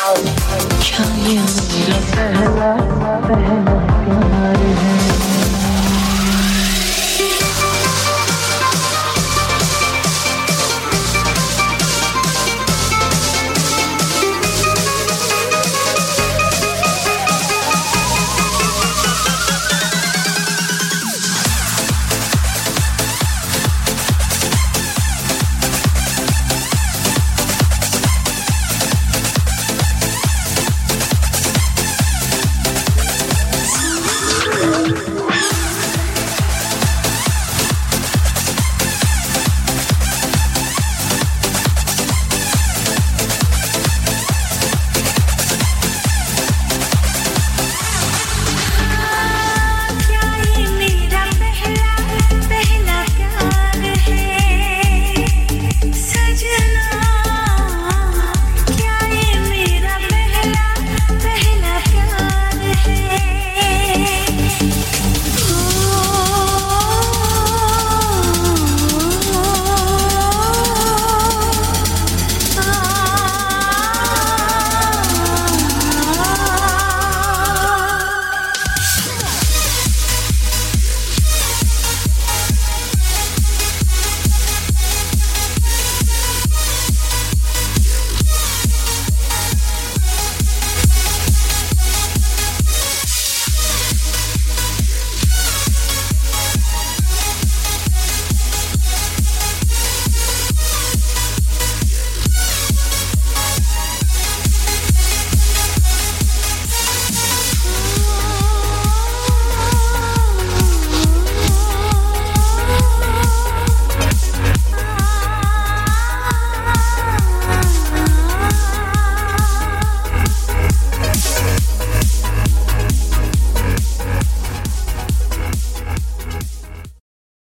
क्या पहला पहला